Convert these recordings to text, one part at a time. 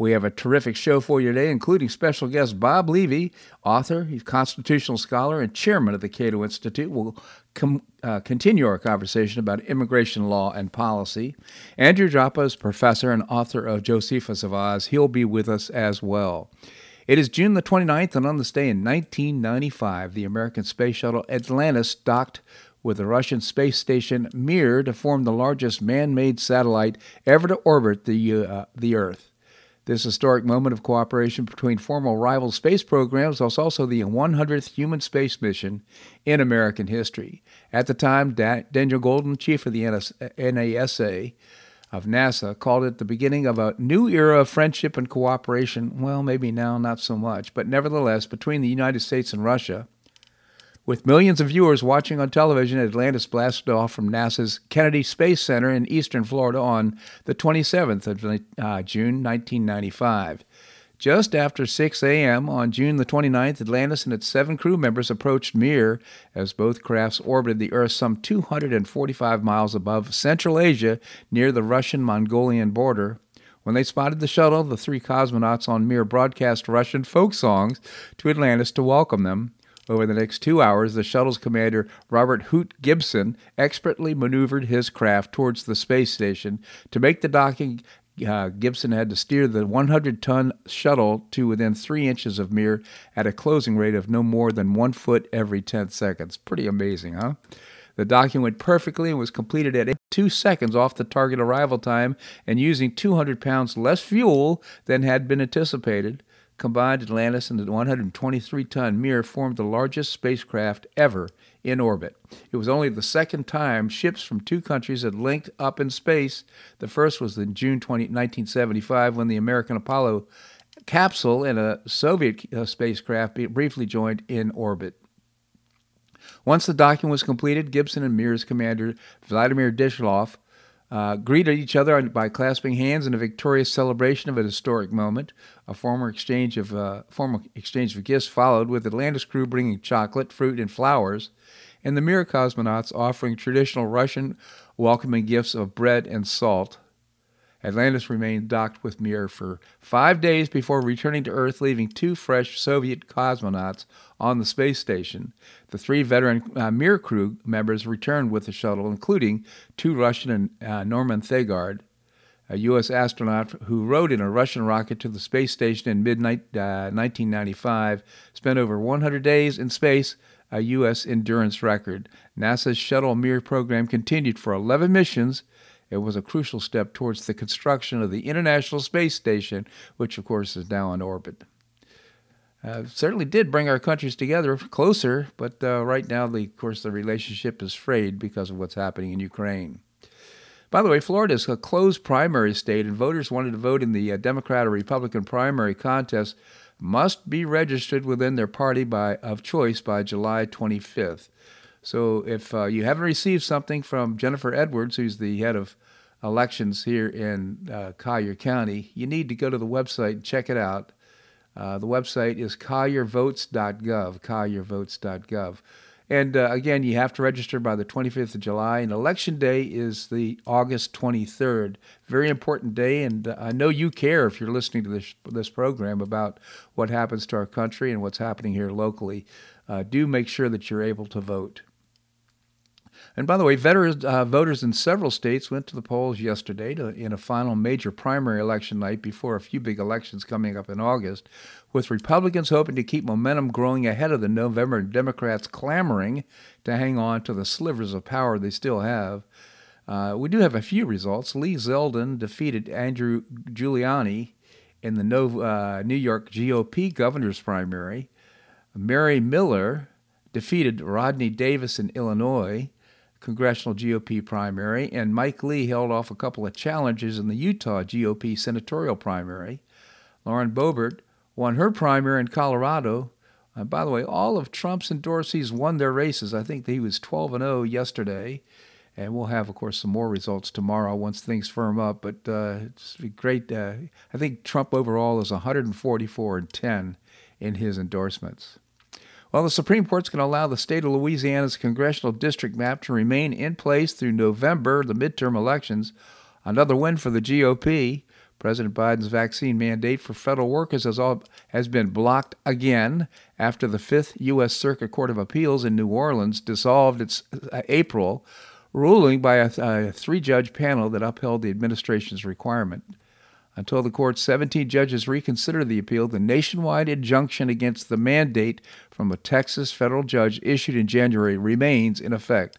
We have a terrific show for you today, including special guest Bob Levy, author, he's constitutional scholar, and chairman of the Cato Institute. We'll com- uh, continue our conversation about immigration law and policy. Andrew Joppa is professor and author of Josephus of Oz. He'll be with us as well. It is June the 29th, and on this day in 1995, the American space shuttle Atlantis docked with the Russian space station Mir to form the largest man made satellite ever to orbit the, uh, the Earth. This historic moment of cooperation between former rival space programs was also the 100th human space mission in American history. At the time, Daniel Goldin, chief of the NASA of NASA, called it the beginning of a new era of friendship and cooperation. Well, maybe now not so much, but nevertheless, between the United States and Russia. With millions of viewers watching on television, Atlantis blasted off from NASA's Kennedy Space Center in eastern Florida on the 27th of uh, June 1995. Just after 6 a.m. on June the 29th, Atlantis and its seven crew members approached Mir as both crafts orbited the Earth some 245 miles above Central Asia near the Russian Mongolian border. When they spotted the shuttle, the three cosmonauts on Mir broadcast Russian folk songs to Atlantis to welcome them. Over the next two hours, the shuttle's commander, Robert Hoot Gibson, expertly maneuvered his craft towards the space station. To make the docking, uh, Gibson had to steer the 100 ton shuttle to within three inches of Mir at a closing rate of no more than one foot every 10 seconds. Pretty amazing, huh? The docking went perfectly and was completed at two seconds off the target arrival time and using 200 pounds less fuel than had been anticipated. Combined, Atlantis and the 123 ton Mir formed the largest spacecraft ever in orbit. It was only the second time ships from two countries had linked up in space. The first was in June 20, 1975 when the American Apollo capsule and a Soviet uh, spacecraft briefly joined in orbit. Once the docking was completed, Gibson and Mir's commander, Vladimir Dyatlov, uh, greeted each other by clasping hands in a victorious celebration of a historic moment. A formal exchange of uh, formal exchange of gifts followed, with Atlantis crew bringing chocolate, fruit, and flowers, and the Mir cosmonauts offering traditional Russian welcoming gifts of bread and salt. Atlantis remained docked with Mir for five days before returning to Earth, leaving two fresh Soviet cosmonauts on the space station. The three veteran uh, Mir crew members returned with the shuttle, including two Russian and uh, Norman Thagard, a U.S. astronaut who rode in a Russian rocket to the space station in mid uh, 1995, spent over 100 days in space, a U.S. endurance record. NASA's Shuttle Mir program continued for 11 missions it was a crucial step towards the construction of the International Space Station, which, of course, is now in orbit. Uh, certainly did bring our countries together closer, but uh, right now, the, of course, the relationship is frayed because of what's happening in Ukraine. By the way, Florida is a closed primary state, and voters wanted to vote in the uh, Democrat or Republican primary contest must be registered within their party by, of choice by July 25th. So if uh, you haven't received something from Jennifer Edwards, who's the head of elections here in uh, Collier County, you need to go to the website and check it out. Uh, the website is colliervotes.gov, colliervotes.gov. And uh, again, you have to register by the 25th of July, and election day is the August 23rd. Very important day, and uh, I know you care if you're listening to this this program about what happens to our country and what's happening here locally. Uh, do make sure that you're able to vote. And by the way, veterans, uh, voters in several states went to the polls yesterday to, in a final major primary election night before a few big elections coming up in August, with Republicans hoping to keep momentum growing ahead of the November and Democrats clamoring to hang on to the slivers of power they still have. Uh, we do have a few results. Lee Zeldin defeated Andrew Giuliani in the uh, New York GOP governor's primary. Mary Miller defeated Rodney Davis in Illinois congressional GOP primary, and Mike Lee held off a couple of challenges in the Utah GOP senatorial primary. Lauren Boebert won her primary in Colorado. And by the way, all of Trump's endorsees won their races. I think he was 12 and 0 yesterday, and we'll have, of course, some more results tomorrow once things firm up. But uh, it's great. Uh, I think Trump overall is 144 and 10 in his endorsements. Well, the Supreme Court's going to allow the state of Louisiana's congressional district map to remain in place through November, the midterm elections. Another win for the GOP. President Biden's vaccine mandate for federal workers has, all, has been blocked again after the Fifth U.S. Circuit Court of Appeals in New Orleans dissolved its uh, April ruling by a, a three judge panel that upheld the administration's requirement. Until the court's 17 judges reconsider the appeal, the nationwide injunction against the mandate from a Texas federal judge issued in January remains in effect.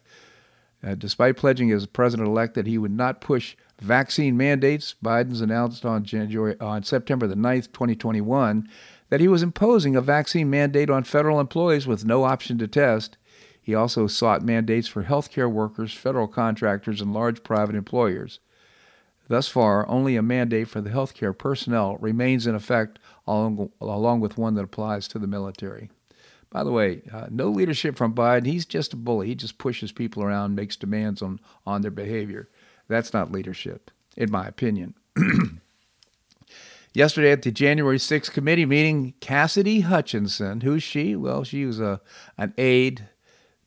Uh, despite pledging as president elect that he would not push vaccine mandates, Biden's announced on January on September the 9th, 2021, that he was imposing a vaccine mandate on federal employees with no option to test. He also sought mandates for healthcare workers, federal contractors, and large private employers. Thus far, only a mandate for the healthcare personnel remains in effect, along, along with one that applies to the military. By the way, uh, no leadership from Biden. He's just a bully. He just pushes people around, makes demands on, on their behavior. That's not leadership, in my opinion. Yesterday at the January 6th committee meeting, Cassidy Hutchinson, who's she? Well, she was a, an aide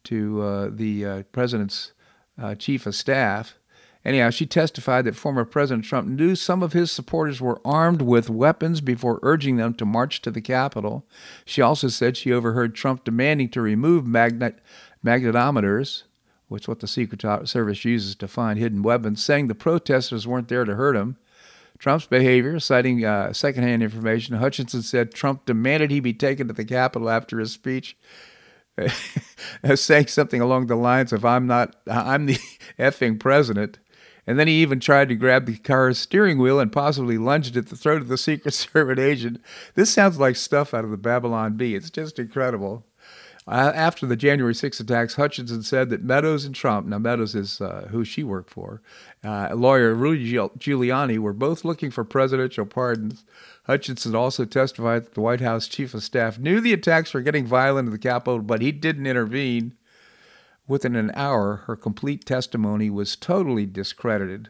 to uh, the uh, president's uh, chief of staff. Anyhow, she testified that former President Trump knew some of his supporters were armed with weapons before urging them to march to the Capitol. She also said she overheard Trump demanding to remove magnet, magnetometers, which is what the Secret Service uses to find hidden weapons, saying the protesters weren't there to hurt him. Trump's behavior, citing uh, secondhand information, Hutchinson said Trump demanded he be taken to the Capitol after his speech. saying something along the lines of "I'm not, I'm the effing president." And then he even tried to grab the car's steering wheel and possibly lunged at the throat of the Secret Service agent. This sounds like stuff out of the Babylon Bee. It's just incredible. Uh, after the January 6 attacks, Hutchinson said that Meadows and Trump, now Meadows is uh, who she worked for, uh, lawyer Rudy Giuliani, were both looking for presidential pardons. Hutchinson also testified that the White House chief of staff knew the attacks were getting violent in the Capitol, but he didn't intervene. Within an hour, her complete testimony was totally discredited.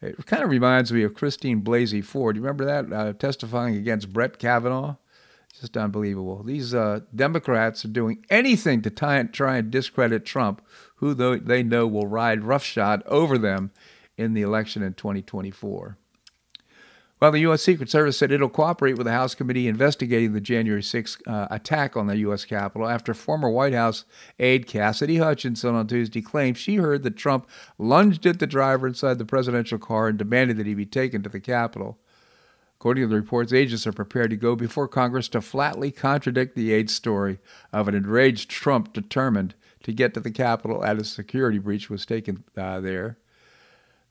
It kind of reminds me of Christine Blasey Ford. You remember that uh, testifying against Brett Kavanaugh? Just unbelievable. These uh, Democrats are doing anything to try, try and discredit Trump, who they know will ride roughshod over them in the election in 2024. Well, the U.S. Secret Service said it'll cooperate with the House committee investigating the January 6th uh, attack on the U.S. Capitol after former White House aide Cassidy Hutchinson on Tuesday claimed she heard that Trump lunged at the driver inside the presidential car and demanded that he be taken to the Capitol. According to the reports, agents are prepared to go before Congress to flatly contradict the aide's story of an enraged Trump determined to get to the Capitol as a security breach was taken uh, there.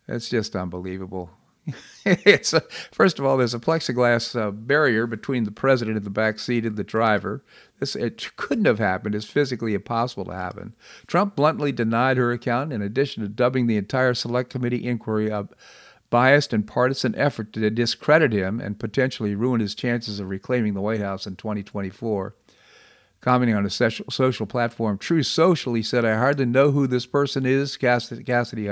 That's just unbelievable. it's a, first of all, there's a plexiglass uh, barrier between the president and the back seat and the driver. This it couldn't have happened. It's physically impossible to happen. Trump bluntly denied her account, in addition to dubbing the entire Select Committee inquiry a biased and partisan effort to discredit him and potentially ruin his chances of reclaiming the White House in 2024. Commenting on a social platform, Truth Social, he said, I hardly know who this person is, Cassidy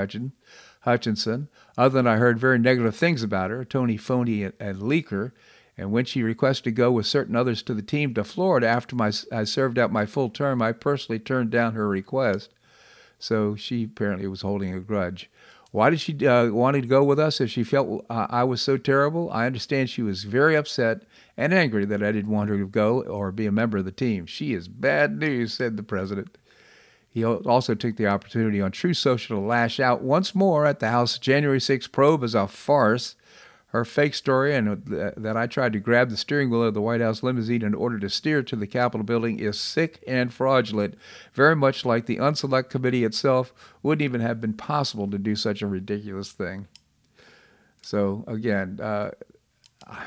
Hutchinson. Other than I heard very negative things about her, Tony Phony and, and Leaker. And when she requested to go with certain others to the team to Florida after my, I served out my full term, I personally turned down her request. So she apparently was holding a grudge. Why did she uh, want to go with us if she felt uh, I was so terrible? I understand she was very upset and angry that I didn't want her to go or be a member of the team. She is bad news, said the president. He also took the opportunity on Truth Social to lash out once more at the House January 6 probe as a farce. Her fake story and uh, that I tried to grab the steering wheel of the White House limousine in order to steer to the Capitol building is sick and fraudulent, very much like the Unselect Committee itself wouldn't even have been possible to do such a ridiculous thing. So, again, uh,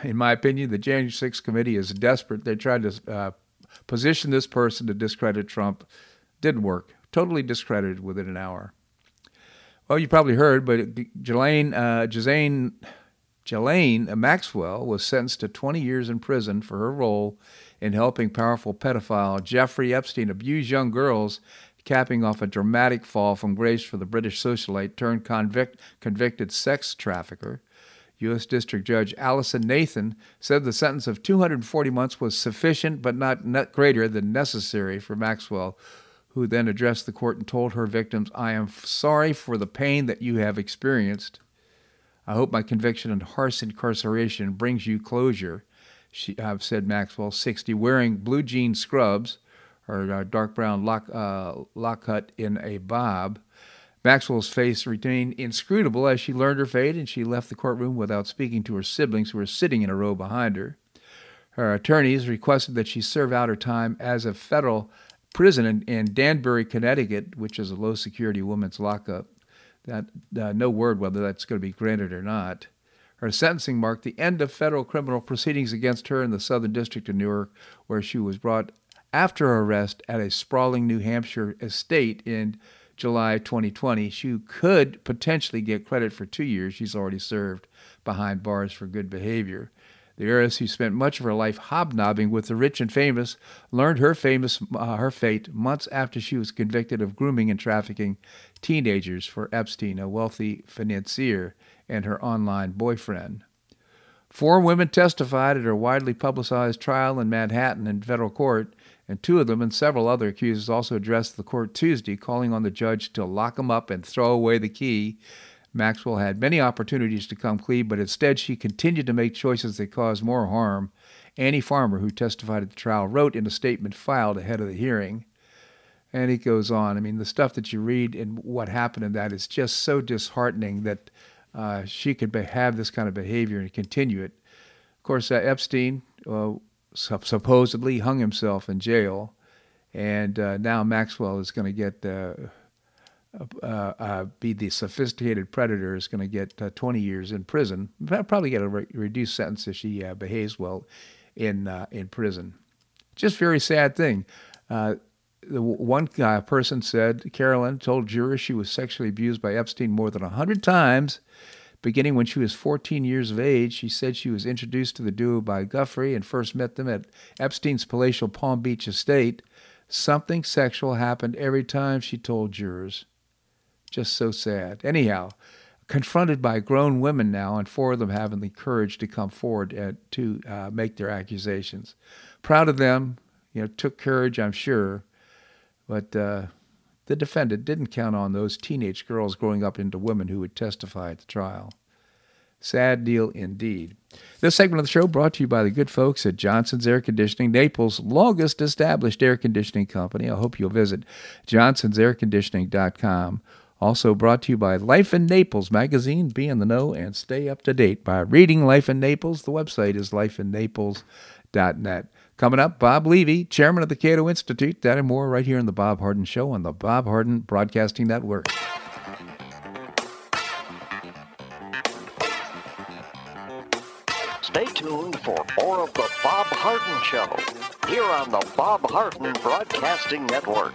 in my opinion, the January 6th committee is desperate. They tried to uh, position this person to discredit Trump. Didn't work. Totally discredited within an hour. Well, you probably heard, but Ghislaine, uh, Ghislaine, Ghislaine Maxwell was sentenced to 20 years in prison for her role in helping powerful pedophile Jeffrey Epstein abuse young girls, capping off a dramatic fall from grace for the British socialite turned convict, convicted sex trafficker. U.S. District Judge Allison Nathan said the sentence of 240 months was sufficient but not greater than necessary for Maxwell, who then addressed the court and told her victims, I am sorry for the pain that you have experienced. I hope my conviction and harsh incarceration brings you closure she, I've said Maxwell, 60, wearing blue jean scrubs or uh, dark brown lock, uh, lock cut in a bob. Maxwell's face remained inscrutable as she learned her fate, and she left the courtroom without speaking to her siblings who were sitting in a row behind her. Her attorneys requested that she serve out her time as a federal prison in, in Danbury, Connecticut, which is a low security women's lockup. That uh, no word whether that's going to be granted or not. Her sentencing marked the end of federal criminal proceedings against her in the Southern District of New York, where she was brought after her arrest at a sprawling New Hampshire estate in July 2020. She could potentially get credit for two years she's already served behind bars for good behavior. The heiress, who spent much of her life hobnobbing with the rich and famous, learned her famous uh, her fate months after she was convicted of grooming and trafficking teenagers for Epstein, a wealthy financier and her online boyfriend. Four women testified at her widely publicized trial in Manhattan in federal court, and two of them and several other accusers also addressed the court Tuesday, calling on the judge to lock them up and throw away the key. Maxwell had many opportunities to come clean, but instead she continued to make choices that caused more harm. Annie Farmer, who testified at the trial, wrote in a statement filed ahead of the hearing. And it goes on. I mean, the stuff that you read and what happened in that is just so disheartening that uh, she could be- have this kind of behavior and continue it. Of course, uh, Epstein uh, supposedly hung himself in jail, and uh, now Maxwell is going to get uh, uh, be the sophisticated predator is going to get 20 years in prison. Probably get a re- reduced sentence if she behaves well in in prison. Just very sad thing the one uh, person said Carolyn told jurors she was sexually abused by Epstein more than 100 times. Beginning when she was 14 years of age, she said she was introduced to the duo by Giuffre and first met them at Epstein's palatial Palm Beach estate. Something sexual happened every time, she told jurors. Just so sad. Anyhow, confronted by grown women now, and four of them having the courage to come forward and to uh, make their accusations. Proud of them, you know, took courage, I'm sure, but uh, the defendant didn't count on those teenage girls growing up into women who would testify at the trial. Sad deal indeed. This segment of the show brought to you by the good folks at Johnson's Air Conditioning, Naples' longest established air conditioning company. I hope you'll visit johnsonsairconditioning.com. Also brought to you by Life in Naples magazine. Be in the know and stay up to date by reading Life in Naples. The website is lifeinnaples.net. Coming up, Bob Levy, chairman of the Cato Institute. That and more right here on The Bob Harden Show on the Bob Harden Broadcasting Network. Stay tuned for more of The Bob Harden Show here on the Bob Harden Broadcasting Network.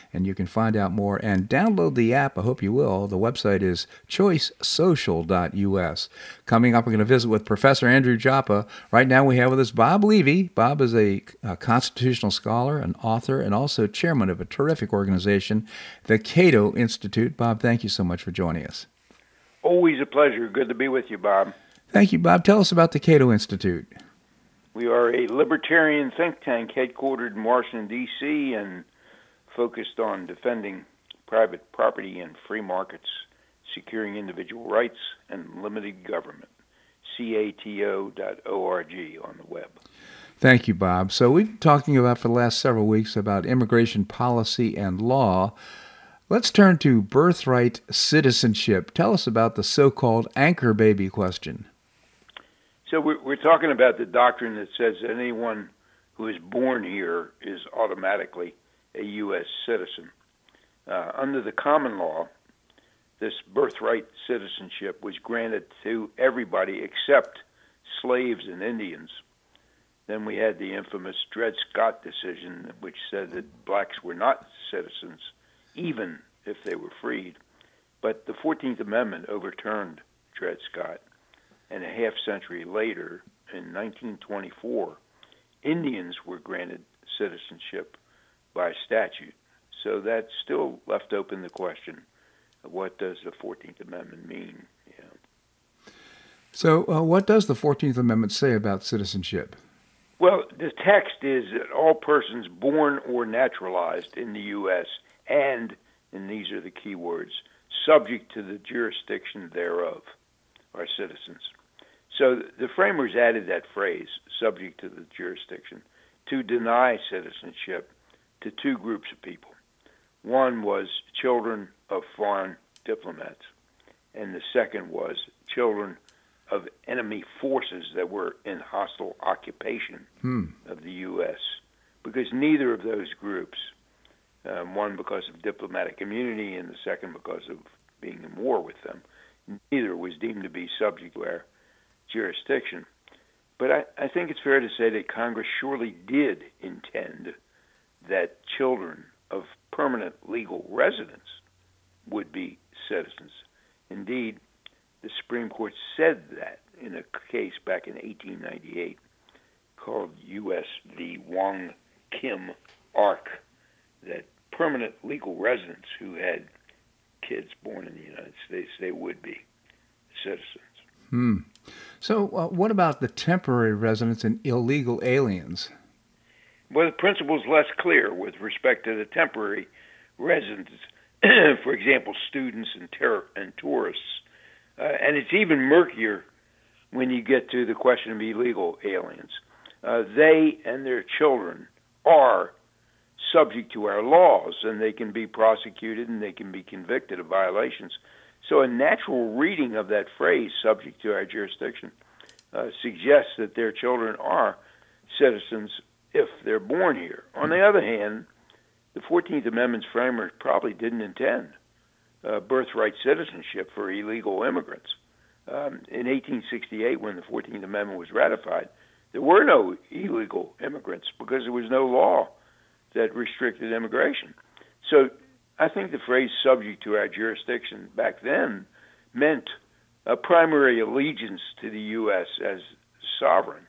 and you can find out more and download the app. I hope you will. The website is choicesocial.us. Coming up, we're going to visit with Professor Andrew Joppa. Right now, we have with us Bob Levy. Bob is a, a constitutional scholar, an author, and also chairman of a terrific organization, the Cato Institute. Bob, thank you so much for joining us. Always a pleasure. Good to be with you, Bob. Thank you, Bob. Tell us about the Cato Institute. We are a libertarian think tank headquartered in Washington, D.C., and focused on defending private property and free markets, securing individual rights, and limited government. cato.org on the web. Thank you, Bob. So, we've been talking about for the last several weeks about immigration policy and law. Let's turn to birthright citizenship. Tell us about the so called anchor baby question. So we're, we're talking about the doctrine that says that anyone who is born here is automatically a U.S. citizen. Uh, under the common law, this birthright citizenship was granted to everybody except slaves and Indians. Then we had the infamous Dred Scott decision, which said that blacks were not citizens, even if they were freed. But the 14th Amendment overturned Dred Scott and a half century later, in 1924, Indians were granted citizenship by statute. So that still left open the question of what does the 14th Amendment mean? Yeah. So, uh, what does the 14th Amendment say about citizenship? Well, the text is that all persons born or naturalized in the U.S. and, and these are the key words, subject to the jurisdiction thereof, are citizens. So the framers added that phrase, subject to the jurisdiction, to deny citizenship to two groups of people. One was children of foreign diplomats, and the second was children of enemy forces that were in hostile occupation hmm. of the U.S. Because neither of those groups, um, one because of diplomatic immunity and the second because of being in war with them, neither was deemed to be subject to our jurisdiction. But I, I think it's fair to say that Congress surely did intend that children of permanent legal residents would be citizens. Indeed, the Supreme Court said that in a case back in 1898 called U.S. v. Wong Kim Ark, that permanent legal residents who had kids born in the United States, they would be citizens. Hmm. So, uh, what about the temporary residents and illegal aliens? Well, the principle is less clear with respect to the temporary residents. For example, students and, ter- and tourists. Uh, and it's even murkier when you get to the question of illegal aliens. Uh, they and their children are subject to our laws, and they can be prosecuted and they can be convicted of violations. So, a natural reading of that phrase, subject to our jurisdiction, uh, suggests that their children are citizens if they're born here. On the other hand, the 14th Amendment's framers probably didn't intend uh, birthright citizenship for illegal immigrants. Um, in 1868, when the 14th Amendment was ratified, there were no illegal immigrants because there was no law that restricted immigration. So I think the phrase subject to our jurisdiction back then meant a primary allegiance to the U.S. as sovereign,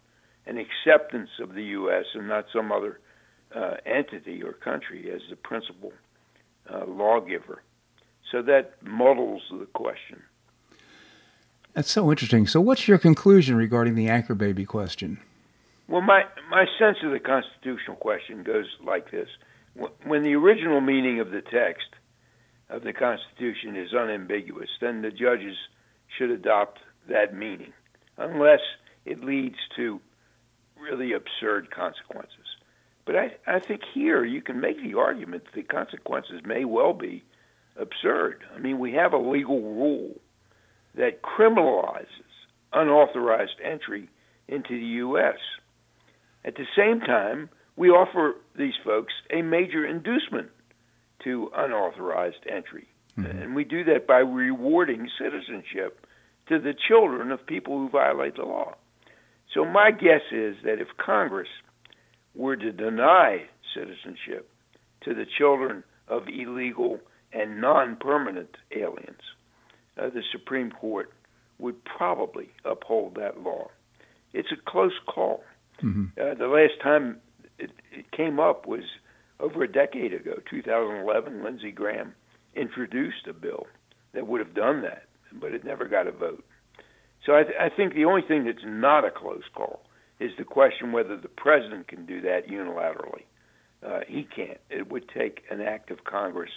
an acceptance of the U.S. and not some other uh, entity or country as the principal uh, lawgiver. So that muddles the question. That's so interesting. So, what's your conclusion regarding the anchor baby question? Well, my, my sense of the constitutional question goes like this. When the original meaning of the text of the Constitution is unambiguous, then the judges should adopt that meaning, unless it leads to really absurd consequences. But I, I think here you can make the argument that the consequences may well be absurd. I mean, we have a legal rule that criminalizes unauthorized entry into the U.S. At the same time, we offer these folks a major inducement to unauthorized entry. Mm-hmm. And we do that by rewarding citizenship to the children of people who violate the law. So my guess is that if Congress were to deny citizenship to the children of illegal and non permanent aliens, uh, the Supreme Court would probably uphold that law. It's a close call. Mm-hmm. Uh, the last time it, it came up was over a decade ago, 2011. Lindsey Graham introduced a bill that would have done that, but it never got a vote. So I, th- I think the only thing that's not a close call is the question whether the president can do that unilaterally. Uh, he can't. It would take an act of Congress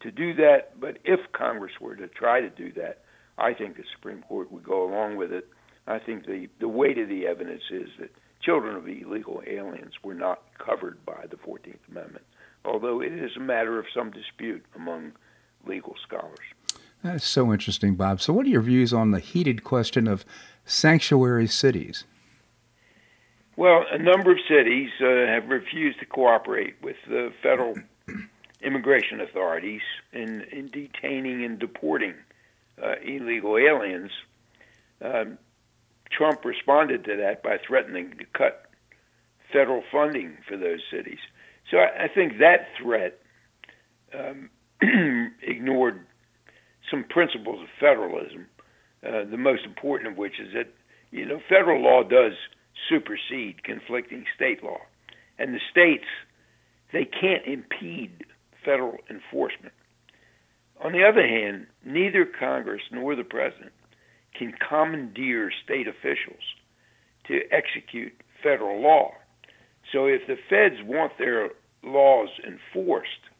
to do that. But if Congress were to try to do that, I think the Supreme Court would go along with it. I think the, the weight of the evidence is that children of illegal aliens were not covered by the 14th Amendment, although it is a matter of some dispute among legal scholars. That's so interesting, Bob. So, what are your views on the heated question of sanctuary cities? Well, a number of cities uh, have refused to cooperate with the federal immigration authorities in, in detaining and deporting uh, illegal aliens. Um, Trump responded to that by threatening to cut federal funding for those cities. So I, I think that threat um, ignored some principles of federalism. Uh, the most important of which is that you know federal law does supersede conflicting state law, and the states they can't impede federal enforcement. On the other hand, neither Congress nor the president can commandeer state officials to execute federal law. So if the feds want their laws enforced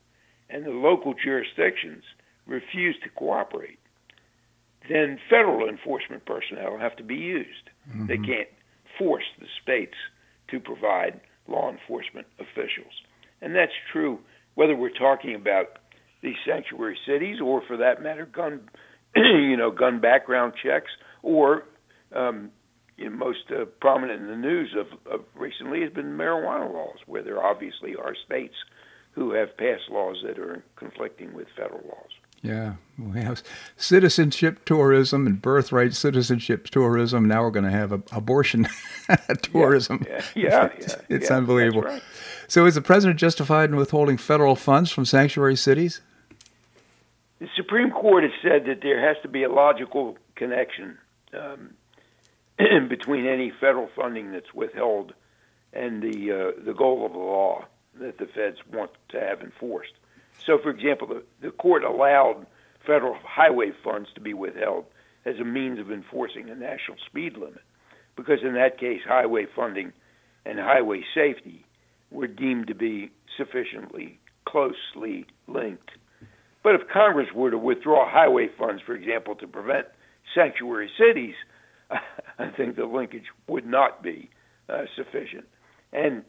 and the local jurisdictions refuse to cooperate, then federal enforcement personnel have to be used. Mm-hmm. They can't force the states to provide law enforcement officials. And that's true whether we're talking about these sanctuary cities or, for that matter, gun, you know, gun background checks, or um, you know, most uh, prominent in the news of, of recently has been marijuana laws, where there obviously are states who have passed laws that are conflicting with federal laws. Yeah, we have citizenship tourism and birthright citizenship tourism. Now we're going to have a, abortion tourism. Yeah, yeah, yeah it's, it's yeah, unbelievable. Right. So, is the president justified in withholding federal funds from sanctuary cities? The Supreme Court has said that there has to be a logical connection um, between any federal funding that's withheld and the uh, the goal of the law that the feds want to have enforced. So, for example, the, the court allowed federal highway funds to be withheld as a means of enforcing a national speed limit, because in that case, highway funding and highway safety were deemed to be sufficiently closely linked. But if Congress were to withdraw highway funds, for example, to prevent sanctuary cities, I think the linkage would not be uh, sufficient. And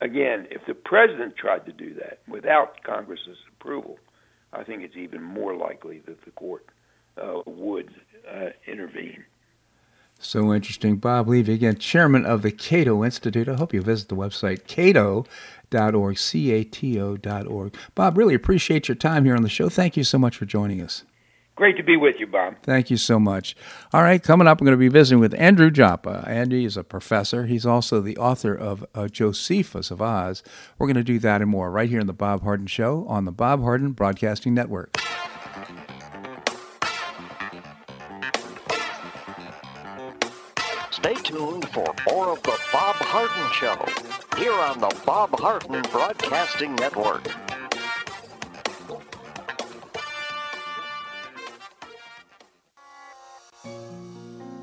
again, if the president tried to do that without Congress's approval, I think it's even more likely that the court uh, would uh, intervene. So interesting. Bob Levy, again, chairman of the Cato Institute. I hope you visit the website cato.org, C A T O.org. Bob, really appreciate your time here on the show. Thank you so much for joining us. Great to be with you, Bob. Thank you so much. All right, coming up, I'm going to be visiting with Andrew Joppa. Andy is a professor. He's also the author of uh, Josephus of Oz. We're going to do that and more right here in the Bob Harden Show on the Bob Harden Broadcasting Network. Stay tuned for more of the Bob Harden Show here on the Bob Harden Broadcasting Network.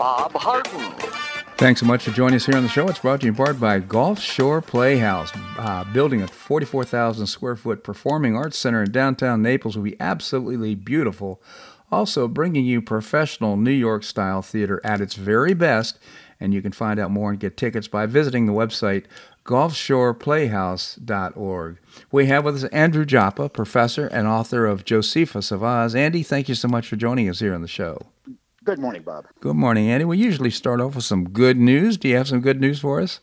Bob Harden. Thanks so much for joining us here on the show. It's brought to you in part by Gulf Shore Playhouse. Uh, building a 44,000 square foot performing arts center in downtown Naples will be absolutely beautiful. Also, bringing you professional New York style theater at its very best. And you can find out more and get tickets by visiting the website gulfshoreplayhouse.org. We have with us Andrew Joppa, professor and author of Josephus of Oz. Andy, thank you so much for joining us here on the show. Good morning, Bob. Good morning, Andy. We usually start off with some good news. Do you have some good news for us?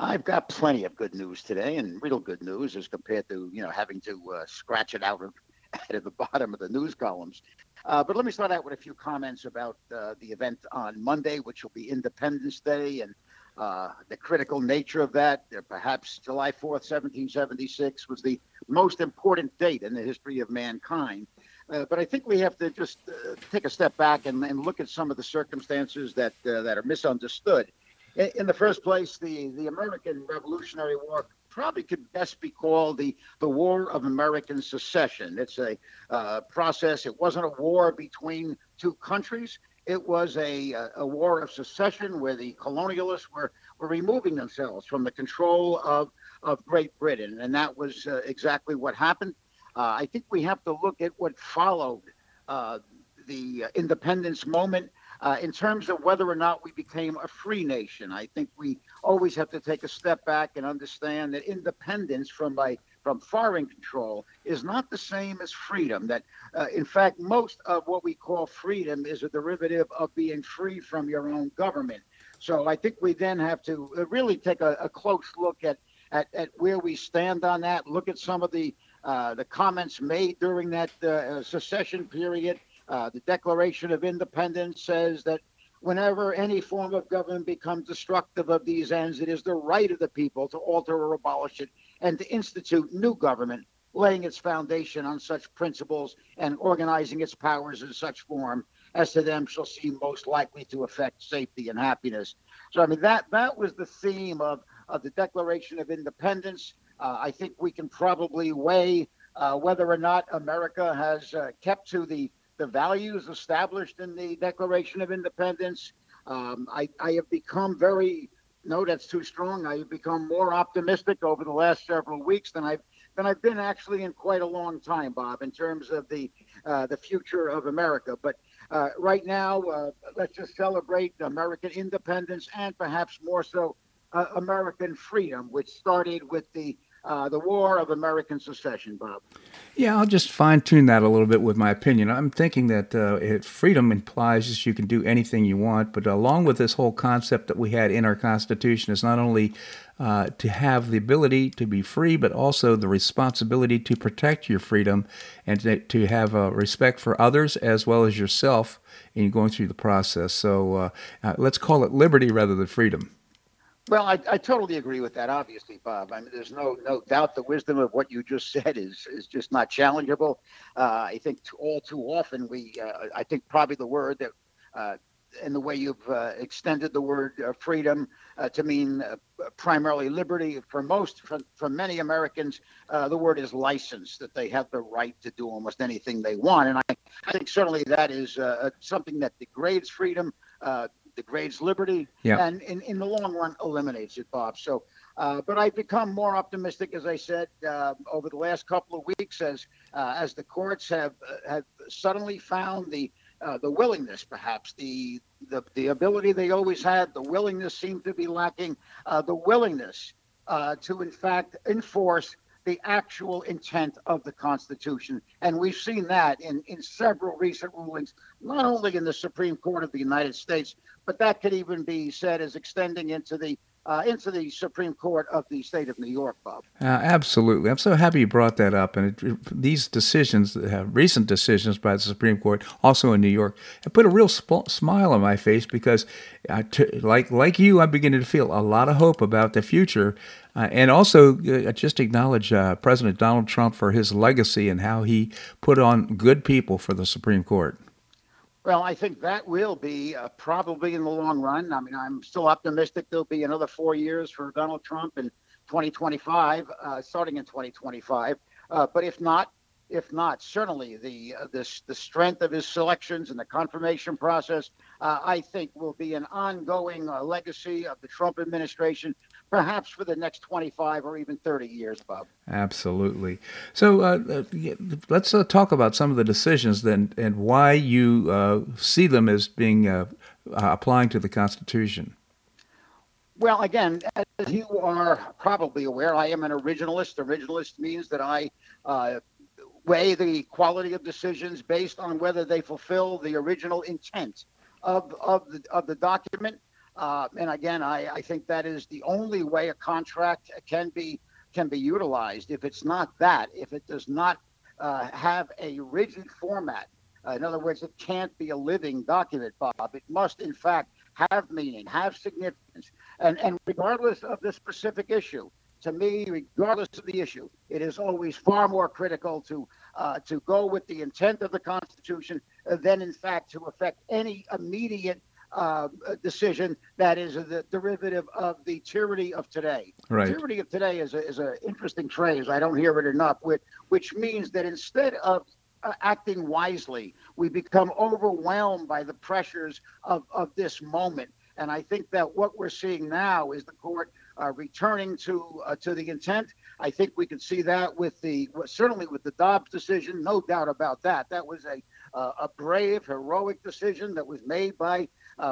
I've got plenty of good news today, and real good news as compared to you know having to uh, scratch it out of, out of the bottom of the news columns. Uh, but let me start out with a few comments about uh, the event on Monday, which will be Independence Day, and uh, the critical nature of that. perhaps July 4th, 1776, was the most important date in the history of mankind. Uh, but I think we have to just uh, take a step back and, and, look at some of the circumstances that uh, that are misunderstood. In, in, the first place, the, the American Revolutionary War probably could best be called the, the War of American Secession. It's a uh, process. It wasn't a war between two countries. It was a, a war of secession where the colonialists were, were removing themselves from the control of, of Great Britain. And that was uh, exactly what happened. Uh, I think we have to look at what followed uh, the independence moment uh, in terms of whether or not we became a free nation. I think we always have to take a step back and understand that independence from by from foreign control is not the same as freedom. That, uh, in fact, most of what we call freedom is a derivative of being free from your own government. So I think we then have to uh, really take a, a close look at, at, at where we stand on that. Look at some of the uh, the comments made during that uh, secession period. Uh, the Declaration of Independence says that whenever any form of government becomes destructive of these ends, it is the right of the people to alter or abolish it and to institute new government, laying its foundation on such principles and organizing its powers in such form as to them shall seem most likely to affect safety and happiness. So, I mean, that, that was the theme of, of the Declaration of Independence. Uh, I think we can probably weigh uh, whether or not America has uh, kept to the the values established in the Declaration of Independence. Um, I, I have become very no, that's too strong. I've become more optimistic over the last several weeks than I've than I've been actually in quite a long time, Bob, in terms of the uh, the future of America. But uh, right now, uh, let's just celebrate American independence and perhaps more so American freedom, which started with the uh, the War of American Secession, Bob. Yeah, I'll just fine tune that a little bit with my opinion. I'm thinking that uh, it, freedom implies that you can do anything you want, but along with this whole concept that we had in our Constitution is not only uh, to have the ability to be free, but also the responsibility to protect your freedom and to, to have uh, respect for others as well as yourself in going through the process. So uh, uh, let's call it liberty rather than freedom. Well, I, I totally agree with that. Obviously, Bob. I mean, there's no no doubt the wisdom of what you just said is is just not challengeable. Uh, I think all too often we, uh, I think probably the word that, uh, the way you've uh, extended the word uh, freedom uh, to mean primarily liberty for most, for, for many Americans, the word is license that they have the right to do almost anything they want, and I, I think certainly that is something that degrades freedom degrades liberty, yeah. and in, in the long run eliminates it, Bob. So, uh, but I've become more optimistic, as I said, uh, over the last couple of weeks, as uh, as the courts have uh, have suddenly found the uh, the willingness, perhaps the, the the ability they always had, the willingness seemed to be lacking, uh, the willingness to in fact enforce the actual intent of the Constitution. And we've seen that in, in several recent rulings, not only in the Supreme Court of the United States, but that could even be said as extending into the uh, into the Supreme Court of the state of New York, Bob. Uh, absolutely. I'm so happy you brought that up. And it, these decisions, uh, recent decisions by the Supreme Court, also in New York, have put a real sp- smile on my face because, like like you, I'm beginning to feel a lot of hope about the future. Uh, and also, uh, just acknowledge uh, President Donald Trump for his legacy and how he put on good people for the Supreme Court. Well, I think that will be uh, probably in the long run. I mean, I'm still optimistic there'll be another four years for Donald Trump in 2025, uh, starting in 2025. Uh, but if not, if not, certainly the uh, this the strength of his selections and the confirmation process, uh, I think, will be an ongoing uh, legacy of the Trump administration perhaps for the next 25 or even 30 years, Bob. Absolutely. So uh, uh let's uh, talk about some of the decisions then and why you uh, see them as being uh, uh, applying to the Constitution. Well, again, as you are probably aware, I am an originalist. Originalist means that I weigh the quality of decisions based on whether they fulfill the original intent of, of, the, of the document uh, and again, I, I think that is the only way a contract can be can be utilized. If it's not that, if it does not uh, have a rigid format, uh, in other words, it can't be a living document, Bob. It must, in fact, have meaning, have significance, and and regardless of the specific issue. To me, regardless of the issue, it is always far more critical to uh, to go with the intent of the Constitution than, in fact, to affect any immediate uh, decision that is the derivative of the tyranny of today. Right. Tyranny of today is a, is an interesting phrase. I don't hear it enough, which, which means that instead of uh, acting wisely, we become overwhelmed by the pressures of, of this moment. And I think that what we're seeing now is the court uh, returning to uh, to the intent. I think we can see that with the certainly with the Dobbs decision, no doubt about that. That was a uh, a brave, heroic decision that was made by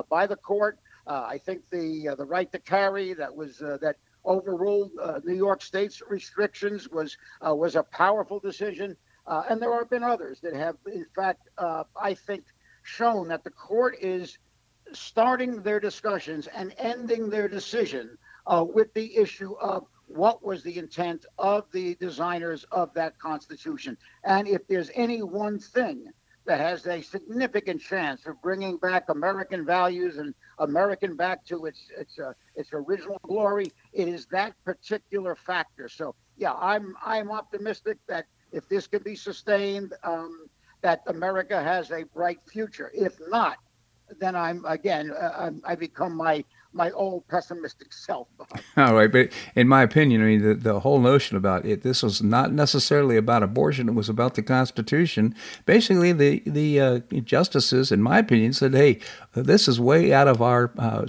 by the court. Uh, I think the uh, the right to carry that was that overruled New York State's restrictions was was a powerful decision. and there have been others that have, in fact, I think, shown that the court is starting their discussions and ending their decision uh, with the issue of what was the intent of the designers of that Constitution. And if there's any one thing that has a significant chance of bringing back American values and American back to its its uh, its original glory. It is that particular factor. So yeah, I'm I'm optimistic that if this can be sustained, um, that America has a bright future. If not, then I'm again uh, I'm, I become my my old pessimistic self. All right, but in my opinion, I mean the, the whole notion about it, this was not necessarily about abortion; it was about the Constitution. Basically, the the uh, justices, in my opinion, said, "Hey, this is way out of our uh,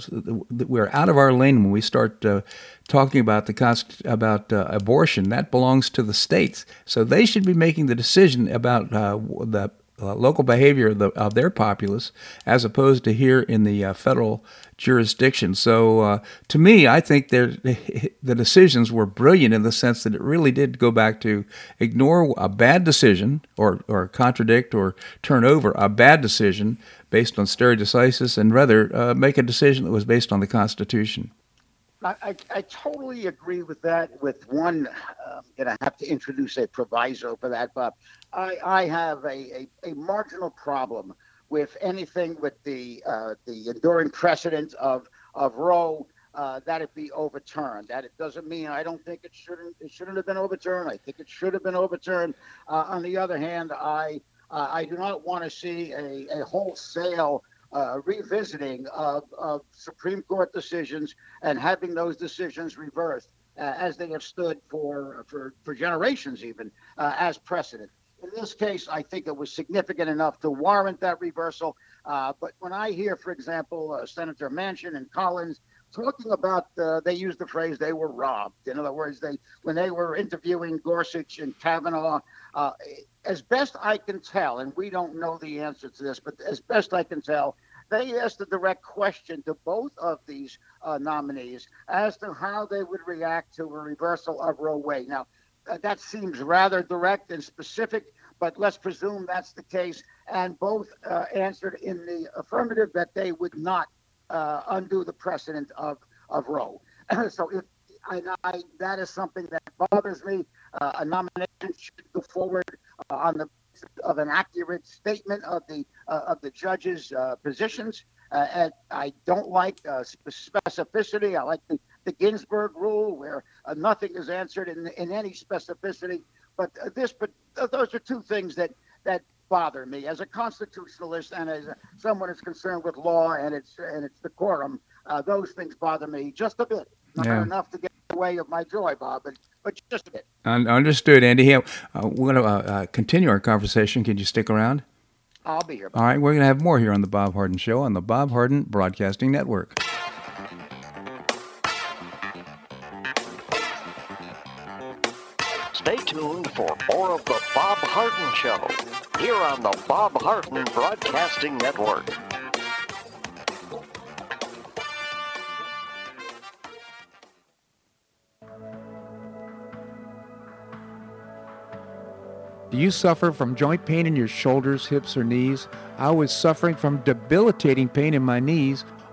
we're out of our lane when we start." Uh, talking about the const- about uh, abortion that belongs to the states so they should be making the decision about uh, the uh, local behavior of, the, of, their populace as opposed to here in the uh, federal jurisdiction. So, uh, to me, I think the decisions were brilliant in the sense that it really did go back to ignore a bad decision or, or contradict or turn over a bad decision based on stare decisis and rather uh, make a decision that was based on the Constitution. I, I, I totally agree with that. With one, uh, and I have to introduce a proviso for that, Bob. I, I have a, a, a marginal problem with anything with the uh, the enduring precedent of of Roe uh, that it be overturned. That it doesn't mean I don't think it shouldn't it shouldn't have been overturned. I think it should have been overturned. Uh, on the other hand, I uh, I do not want to see a, a wholesale uh, revisiting of, of Supreme Court decisions and having those decisions reversed uh, as they have stood for for for generations even as precedent. In this case, I think it was significant enough to warrant that reversal. Uh, but when I hear, for example, uh, Senator Manchin and Collins talking about, uh, they used the phrase they were robbed. In other words, they when they were interviewing Gorsuch and Kavanaugh, uh, as best I can tell, and we don't know the answer to this, but as best I can tell, they asked a direct question to both of these uh, nominees as to how they would react to a reversal of Roe Wade. Now, uh, that seems rather direct and specific, but let's presume that's the case. And both uh, answered in the affirmative that they would not uh, undo the precedent of, of Roe. so if I, that is something that bothers me. Uh, a nomination should go forward uh, on the of an accurate statement of the of the judges' positions. and I don't like specificity. I like the the Ginsburg rule, where uh, nothing is answered in, in any specificity. But uh, this, but those are two things that that bother me as a constitutionalist and as a, someone who's concerned with law and its and its decorum. Uh, those things bother me just a bit. Not yeah. enough to get in the way of my joy, Bob, but, but just a bit. Understood, Andy. Here, uh, we're going to uh, uh, continue our conversation. Can you stick around? I'll be here. Bob. All right, we're going to have more here on the Bob Harden Show on the Bob Harden Broadcasting Network. Stay tuned for more of the Bob Harden Show here on the Bob Harden Broadcasting Network. Do you suffer from joint pain in your shoulders, hips, or knees? I was suffering from debilitating pain in my knees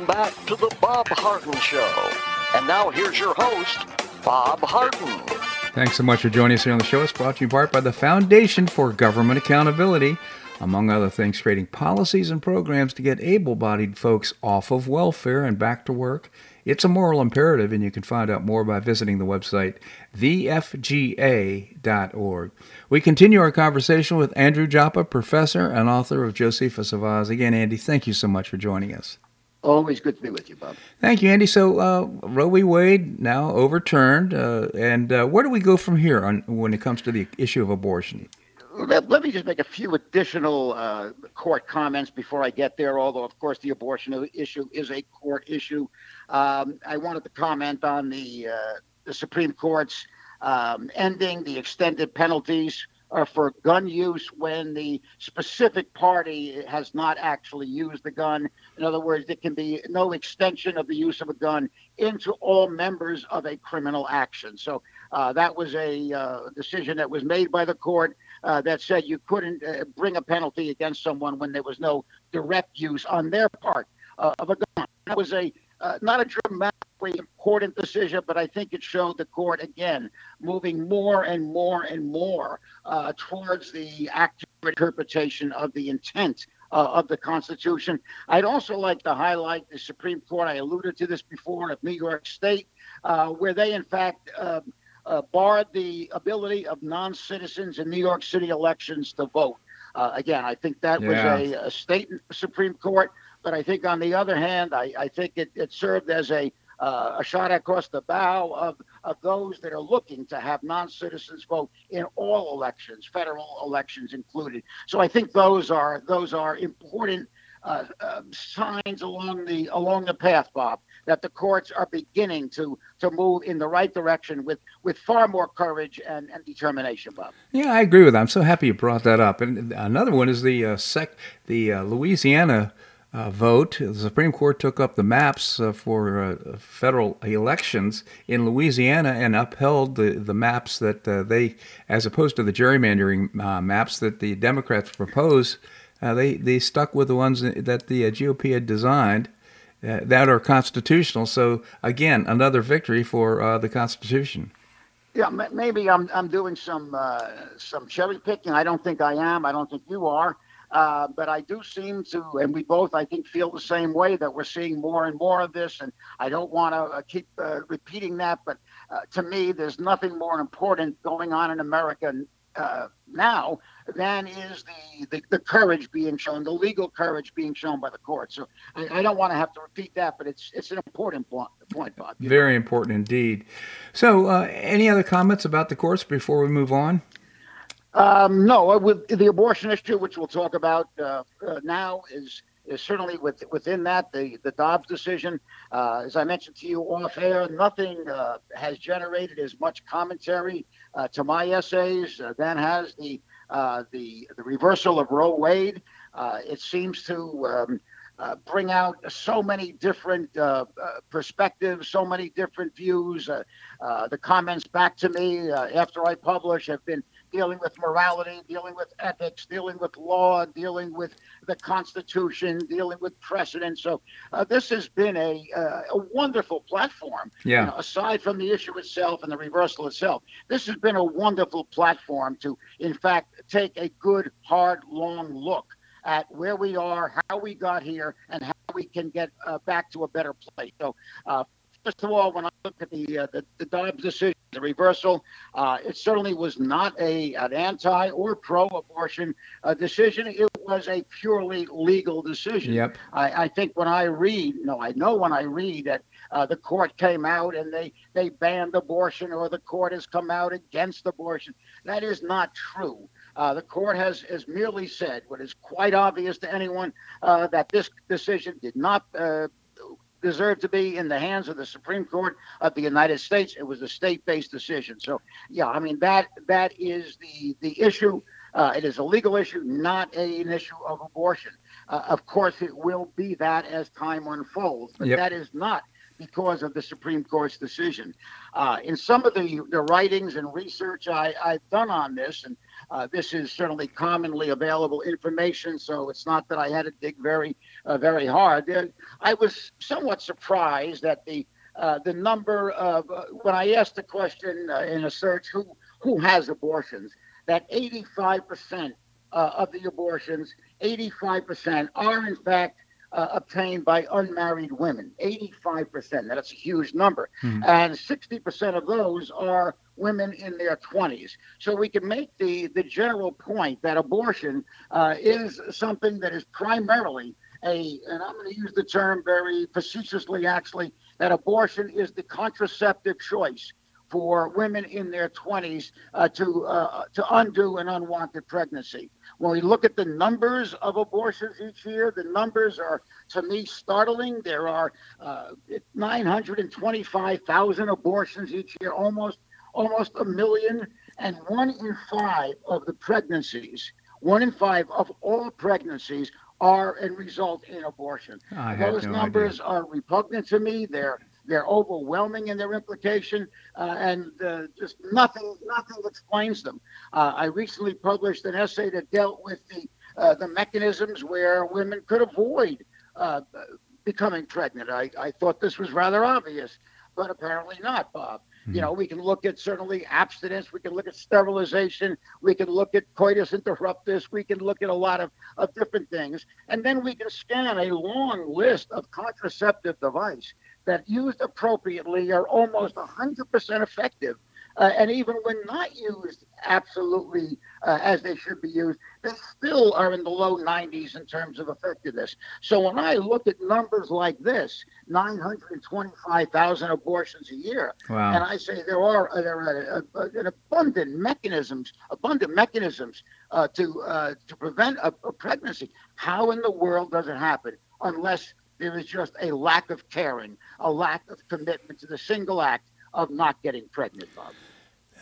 Welcome back to the Bob Harden Show. And now here's your host, Bob Harden. Thanks so much for joining us here on the show. It's brought to you in part by the Foundation for Government Accountability, among other things, creating policies and programs to get able bodied folks off of welfare and back to work. It's a moral imperative, and you can find out more by visiting the website thefga.org. We continue our conversation with Andrew Joppa, professor and author of Josephus of Oz. Again, Andy, thank you so much for joining us. Always good to be with you, Bob. Thank you, Andy. So uh, Roe v. Wade now overturned, uh, and uh, where do we go from here on when it comes to the issue of abortion? Let, let me just make a few additional uh, court comments before I get there. Although, of course, the abortion issue is a court issue. Um, I wanted to comment on the uh, the Supreme Court's um, ending the extended penalties uh, for gun use when the specific party has not actually used the gun. In other words, there can be no extension of the use of a gun into all members of a criminal action. So uh, that was a uh, decision that was made by the court uh, that said you couldn't uh, bring a penalty against someone when there was no direct use on their part uh, of a gun. That was a uh, not a dramatically important decision, but I think it showed the court again moving more and more and more uh, towards the accurate interpretation of the intent uh, of the Constitution. I'd also like to highlight the Supreme Court. I alluded to this before of New York State, uh, where they in fact. Uh, uh, barred the ability of non-citizens in New York City elections to vote. again, I think that yeah. was a, a state Supreme Court but I think on the other hand, I, I think it, it served as a uh, a shot across the bow of, of those that are looking to have non-citizens vote in all elections, federal elections included. So I think those are those are important uh, uh, signs along the along the path, Bob, that the courts are beginning to to move in the right direction with with far more courage and, and determination, Bob. Yeah, I agree with that. I'm so happy you brought that up. And another one is the uh, sec the uh, Louisiana uh, vote. The Supreme Court took up the maps uh, for uh, federal elections in Louisiana and upheld the, the maps that uh, they, as opposed to the gerrymandering uh, maps that the Democrats proposed, uh, they, they stuck with the ones that the GOP had designed that are constitutional. So, again, another victory for the Constitution. Yeah, maybe I'm, I'm doing some, some cherry picking. I don't think I am. I don't think you are. Uh, but I do seem to, and we both, I think, feel the same way that we're seeing more and more of this. And I don't want to uh, keep uh, repeating that, but uh, to me, there's nothing more important going on in America uh, now than is the, the, the, courage being shown, the legal courage being shown by the court. So I, I don't want to have to repeat that, but it's it's an important point, point Bob. Very know? important indeed. So, any other comments about the courts before we move on? Um, no, uh, with the abortion issue, which we'll talk about uh, uh, now, is is certainly with, within that the the Dobbs decision. Uh, as I mentioned to you off air, nothing uh, has generated as much commentary uh, to my essays than has the the the reversal of Roe Wade. it seems to um, uh, bring out so many different uh, uh, perspectives, so many different views. the comments back to me after I publish have been dealing with morality, dealing with ethics, dealing with law, dealing with the Constitution, dealing with precedent. So uh, this has been a uh, a wonderful platform. Yeah. You know, aside from the issue itself and the reversal itself, this has been a wonderful platform to, in fact, take a good, hard, long look at where we are, how we got here, and how we can get uh, back to a better place. So, uh, first of all, when I look at the uh, the, the Dobbs decision, the reversal, uh, it certainly was not a an anti or pro-abortion uh, decision. It was a purely legal decision. Yep. I, I think when I read, no, I know when I read that uh, the court came out and they they banned abortion or the court has come out against abortion. That is not true. Uh, the court has, has merely said what is quite obvious to anyone uh, that this decision did not uh, deserved to be in the hands of the Supreme Court of the United States. It was a state-based decision. So, yeah, I mean that that is the the issue. Uh, it is a legal issue, not a, an issue of abortion. Uh, of course, it will be that as time unfolds, but yep. that is not because of the Supreme Court's decision. Uh, in some of the, the writings and research I, I've done on this, and uh, this is certainly commonly available information, so it's not that I had to dig very, uh, very hard. Uh, I was somewhat surprised at the uh, the number of uh, when I asked the question in a search who who has abortions, that 85 percent of the abortions, 85 percent are in fact uh, obtained by unmarried women 85% that's a huge number mm-hmm. and 60% of those are women in their 20s so we can make the the general point that abortion uh, is something that is primarily a and i'm going to use the term very facetiously actually that abortion is the contraceptive choice for women in their 20s uh, to uh, to undo an unwanted pregnancy. When we look at the numbers of abortions each year, the numbers are to me startling. There are uh, 925,000 abortions each year, almost almost a million, and one in five of the pregnancies, one in five of all pregnancies are and result in abortion. Those no numbers idea. are repugnant to me. They're they're overwhelming in their implication, uh, and uh, just nothing nothing explains them. Uh, I recently published an essay that dealt with the uh, the mechanisms where women could avoid uh, becoming pregnant. I, I thought this was rather obvious, but apparently not, Bob. Mm-hmm. You know, we can look at certainly abstinence, we can look at sterilization, we can look at coitus interruptus, we can look at a lot of, of different things, and then we can scan a long list of contraceptive device that used appropriately are almost 100% effective. Uh, and even when not used absolutely uh, as they should be used, they still are in the low 90s in terms of effectiveness. So when I look at numbers like this, 925,000 abortions a year, wow. and I say there are uh, there are uh, an abundant mechanisms, abundant mechanisms uh, to uh, to prevent a, a pregnancy. How in the world does it happen unless there is just a lack of caring, a lack of commitment to the single act of not getting pregnant, Bob.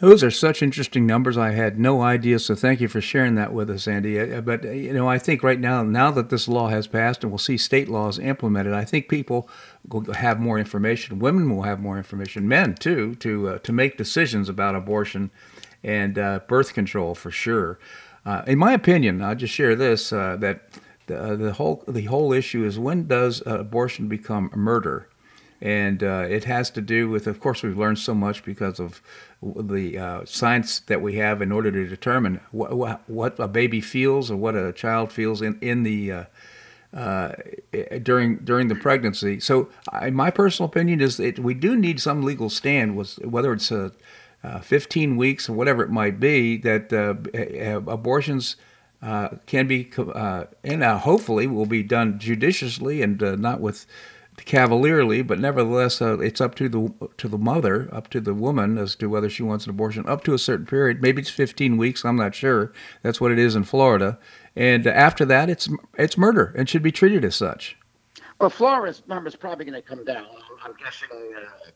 Those are such interesting numbers. I had no idea. So thank you for sharing that with us, Andy. Uh, but uh, you know, I think right now, now that this law has passed and we'll see state laws implemented, I think people will have more information. Women will have more information. Men too, to uh, to make decisions about abortion and uh, birth control for sure. Uh, in my opinion, I'll just share this: uh, that the, the whole the whole issue is when does abortion become murder? And uh, it has to do with, of course, we've learned so much because of the uh, science that we have in order to determine what, what a baby feels or what a child feels in in the uh, uh during during the pregnancy. So, I, my personal opinion is that we do need some legal stand, whether it's uh, 15 weeks or whatever it might be, that uh, abortions can be and hopefully will be done judiciously and not with cavalierly, but nevertheless, uh, it's up to the to the mother, up to the woman as to whether she wants an abortion up to a certain period. Maybe it's 15 weeks. I'm not sure. That's what it is in Florida. And after that, it's it's murder and should be treated as such. Well, Florida's number is probably going to come down. I'm guessing,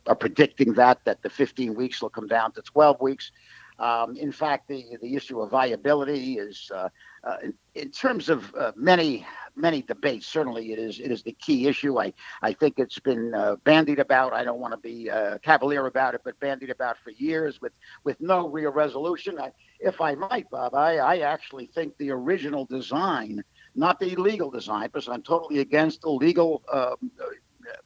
uh, predicting that that the 15 weeks will come down to 12 weeks. Um, in fact, the, the issue of viability is, uh, uh, in, in, terms of uh, many many debates, certainly it is it is the key issue. I I think it's been uh, bandied about. I don't want to be uh, cavalier about it, but bandied about for years with with no real resolution. I, if I might, Bob, I, I actually think the original design, not the legal design, because I'm totally against the legal. Um,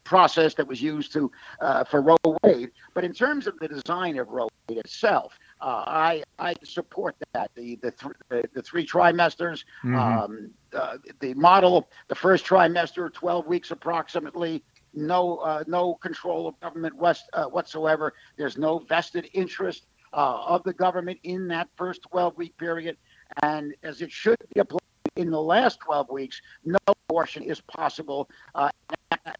process that was used to uh, for Roe Wade, but in terms of the design of Roe Wade itself, uh, I I support that the the, th- the, the three trimesters, mm-hmm. um, uh, the model, the first trimester, 12 weeks approximately. No uh, no control of government west, uh, whatsoever. There's no vested interest uh, of the government in that first 12 week period, and as it should be applied in the last 12 weeks, no abortion is possible. Uh,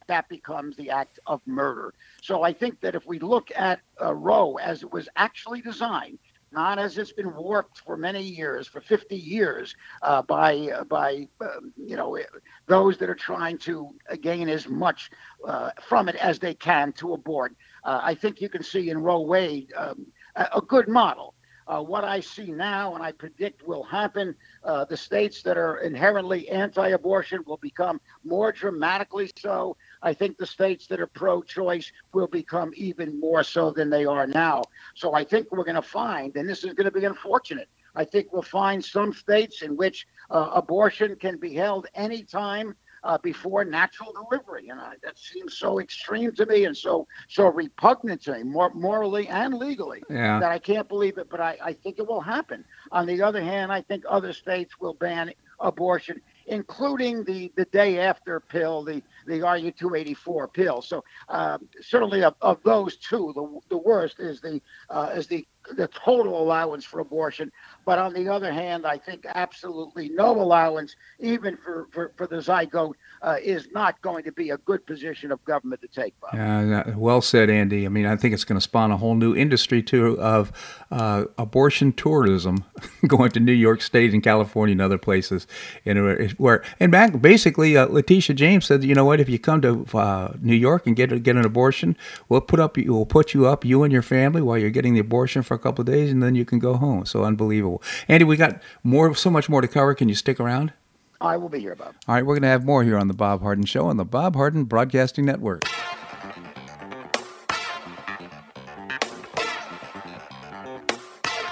that becomes the act of murder. So I think that if we look at uh, Roe as it was actually designed, not as it's been warped for many years, for 50 years, uh, by uh, by um, you know those that are trying to gain as much uh, from it as they can to abort. Uh, I think you can see in Roe Wade um, a, a good model uh, what I see now and I predict will happen, uh, the states that are inherently anti abortion will become more dramatically so. I think the states that are pro choice will become even more so than they are now. So I think we're going to find, and this is going to be unfortunate, I think we'll find some states in which uh, abortion can be held anytime uh, before natural delivery, and I, that seems so extreme to me and so so repugnant to me, more, morally and legally, yeah. that I can't believe it. But I, I think it will happen. On the other hand, I think other states will ban abortion, including the the day after pill, the the RU284 pill. So um, certainly of, of those two, the the worst is the uh, is the the total allowance for abortion. But on the other hand, I think absolutely no allowance, even for, for, for the zygote, uh, is not going to be a good position of government to take. Bob. Uh, well said, Andy. I mean, I think it's going to spawn a whole new industry too of uh, abortion tourism, going to New York State and California and other places. And where and back basically, uh, Letitia James said, you know what? If you come to uh, New York and get get an abortion, we'll put up we'll put you up, you and your family, while you're getting the abortion for a couple of days, and then you can go home. So unbelievable, Andy. We got more, so much more to cover. Can you stick around? I will be here, Bob. All right, we're going to have more here on the Bob Harden Show on the Bob Harden Broadcasting Network.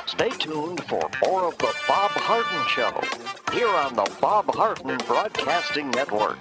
Stay tuned for more of the Bob Harden Show here on the Bob Harden Broadcasting Network.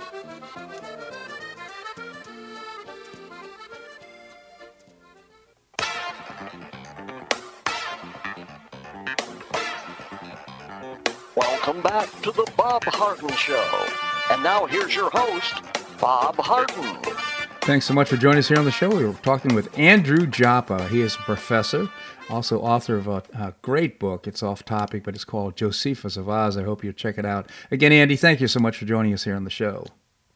Welcome back to the Bob Harden Show. And now here's your host, Bob Harden. Thanks so much for joining us here on the show. We were talking with Andrew Joppa. He is a professor, also author of a, a great book. It's off topic, but it's called Josephus of Oz. I hope you check it out. Again, Andy, thank you so much for joining us here on the show.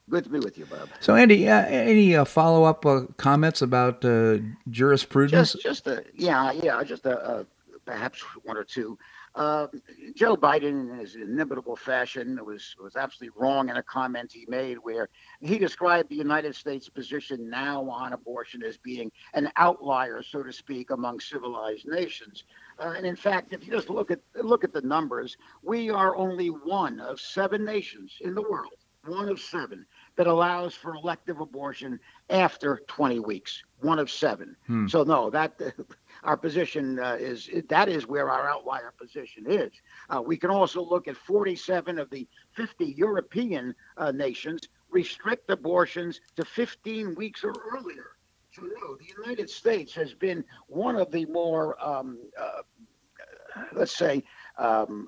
Good to be with you, Bob. So, Andy, uh, any uh, follow-up uh, comments about uh, jurisprudence? Just, just a, yeah, yeah, just a, perhaps one or two. Uh, Joe Biden, in his inimitable fashion, was was absolutely wrong in a comment he made where he described the United States' position now on abortion as being an outlier, so to speak, among civilized nations. Uh, and in fact, if you just look at look at the numbers, we are only one of seven nations in the world, one of seven that allows for elective abortion after 20 weeks. One of seven. Hmm. So no, that our position uh, is that is where our outlier position is. Uh, we can also look at 47 of the 50 European uh, nations restrict abortions to 15 weeks or earlier. So no, the United States has been one of the more, um, uh, let's say, um,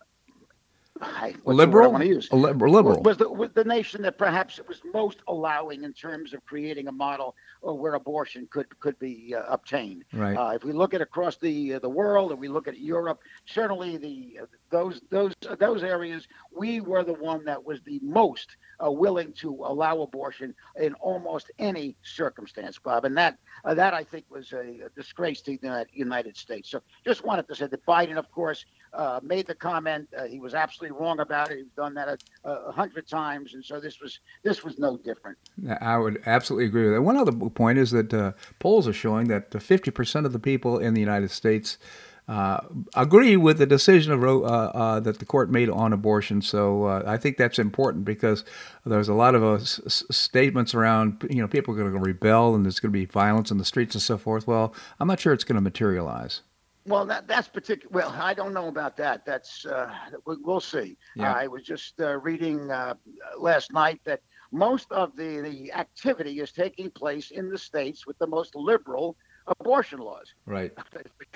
I, liberal. I want to use liberal was the, was the nation that perhaps was most allowing in terms of creating a model where abortion could could be uh, obtained. Right. Uh, if we look at across the uh, the world, and we look at Europe, certainly the uh, those those those areas, we were the one that was the most uh, willing to allow abortion in almost any circumstance, Bob. And that uh, that I think was a, a, disgrace to the United States. So just wanted to say that Biden, of course, uh, made the comment. Uh, he was absolutely wrong about it. He's done that a, a, hundred times, and so this was this was no different. I would absolutely agree with that. One other point is that uh, polls are showing that 50% of the people in the United States uh, agree with the decision of uh, uh, that the court made on abortion. So I think that's important because there's a lot of s- statements around, you know, people are going to rebel and there's going to be violence in the streets and so forth. Well, I'm not sure it's going to materialize. Well, that, that's particular. Well, I don't know about that. That's uh, we'll see. Yeah. I was just reading last night that most of the, the activity is taking place in the states with the most liberal abortion laws. Right.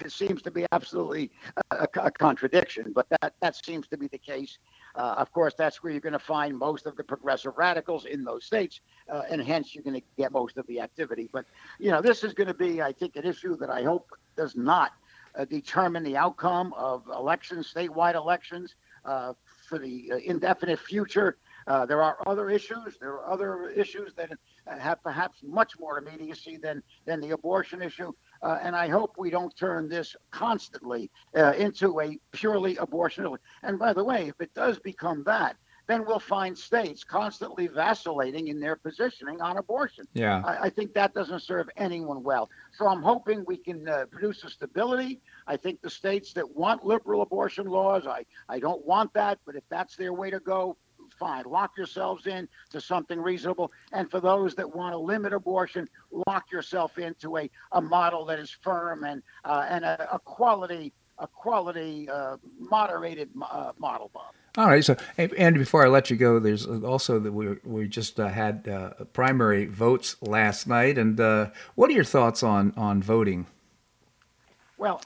It seems to be absolutely a, a contradiction, but that, that seems to be the case. Uh, of course, that's where you're going to find most of the progressive radicals in those states, uh, and hence you're going to get most of the activity. But, you know, this is going to be, I think, an issue that I hope does not uh, determine the outcome of elections, statewide elections, uh, for the uh, indefinite future. Uh, there are other issues. There are other issues that have perhaps much more immediacy than than the abortion issue. Uh, and I hope we don't turn this constantly into a purely abortion. And by the way, if it does become that, then we'll find states constantly vacillating in their positioning on abortion. Yeah, I, I think that doesn't serve anyone well. So I'm hoping we can uh, produce a stability. I think the states that want liberal abortion laws, I, I don't want that, but if that's their way to go, fine. Lock yourselves in to something reasonable. And for those that want to limit abortion, lock yourself into a, a model that is firm and uh, and a, a, quality a quality uh, moderated uh, model, Bob. All right. So, and before I let you go, there's also that we we just uh, had uh, primary votes last night, and uh, what are your thoughts on on voting? Well,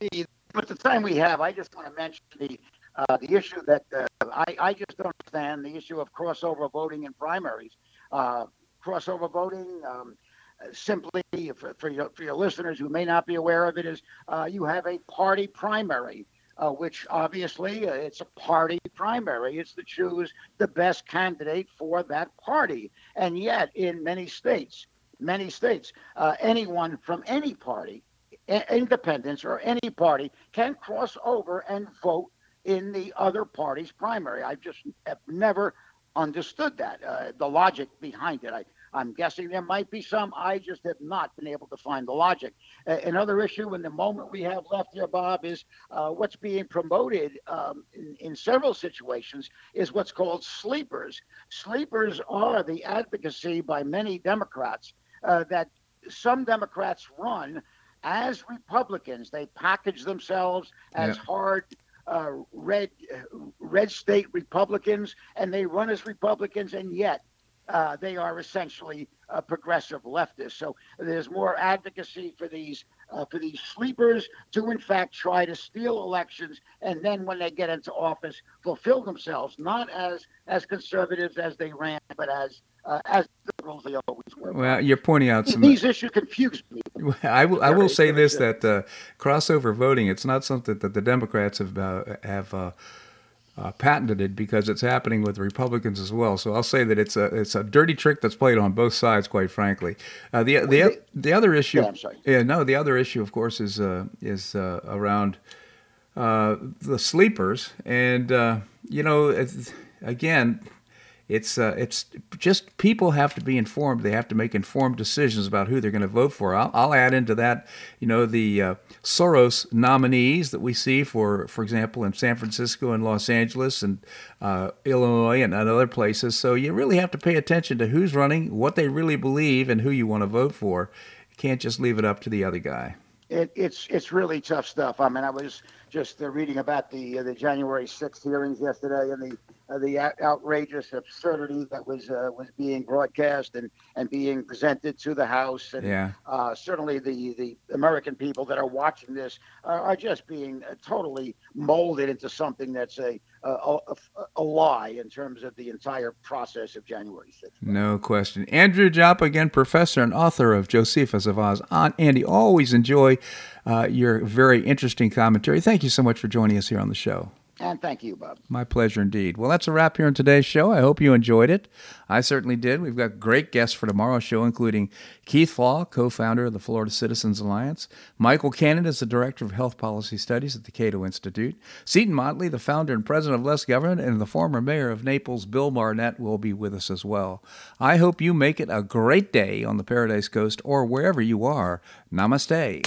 the, at the time we have, I just want to mention the uh, the issue that uh, I, I just don't understand the issue of crossover voting in primaries. Uh, crossover voting, um, simply for, for, your, for your listeners who may not be aware of it, is you have a party primary. Uh, which obviously uh, it's a party primary. It's to choose the best candidate for that party. And yet, in many states, many states, anyone from any party independents or any party can cross over and vote in the other party's primary. I just have never understood that, uh, the logic behind it. I, I'm guessing there might be some. I just have not been able to find the logic. Uh, another issue in the moment we have left here, Bob, is uh, what's being promoted um, in, in, several situations is what's called sleepers. Sleepers are the advocacy by many Democrats uh, that some Democrats run as Republicans. They package themselves as yeah. hard uh, red red state Republicans, and they run as Republicans, and yet uh, they are essentially a progressive leftists. So there's more advocacy for these uh, for these sleepers to, in fact, try to steal elections, and then when they get into office, fulfill themselves not as as conservatives as they ran, but as uh, as liberals they always were. Well, you're pointing out some these issues confuse me. I will, I will say this: that uh, crossover voting, it's not something that the Democrats have uh, have. Uh, patented it because it's happening with Republicans as well. So I'll say that it's a it's a dirty trick that's played on both sides, quite frankly. Uh, the the the other issue, yeah, yeah, no, the other issue, of course, is uh, is uh, around uh, the sleepers, and uh, you know, again, it's uh, it's just people have to be informed. They have to make informed decisions about who they're going to vote for. I'll, I'll add into that, you know, the uh, Soros nominees that we see for, for example, in San Francisco and Los Angeles and uh, Illinois and other places. So you really have to pay attention to who's running, what they really believe, and who you want to vote for. You can't just leave it up to the other guy. It, it's it's really tough stuff. I mean, I was just uh, reading about the uh, the January 6th hearings yesterday and the uh, the outrageous absurdity that was uh, was being broadcast and, and being presented to the House. And yeah. uh, certainly the, the American people that are watching this are, are just being uh, totally molded into something that's a, a, a, a, lie in terms of the entire process of January 6th. No question. Andrew Joppa, again, professor and author of Josephus of Oz. Aunt Andy, always enjoy Uh, your very interesting commentary. Thank you so much for joining us here on the show. And thank you, Bob. My pleasure indeed. Well, that's a wrap here on today's show. I hope you enjoyed it. I certainly did. We've got great guests for tomorrow's show, including Keith Flaugh, co founder of the Florida Citizens Alliance, Michael Cannon is the Director of Health Policy Studies at the Cato Institute, Seton Motley, the founder and president of Less Government, and the former mayor of Naples, Bill Barnett, will be with us as well. I hope you make it a great day on the Paradise Coast or wherever you are. Namaste.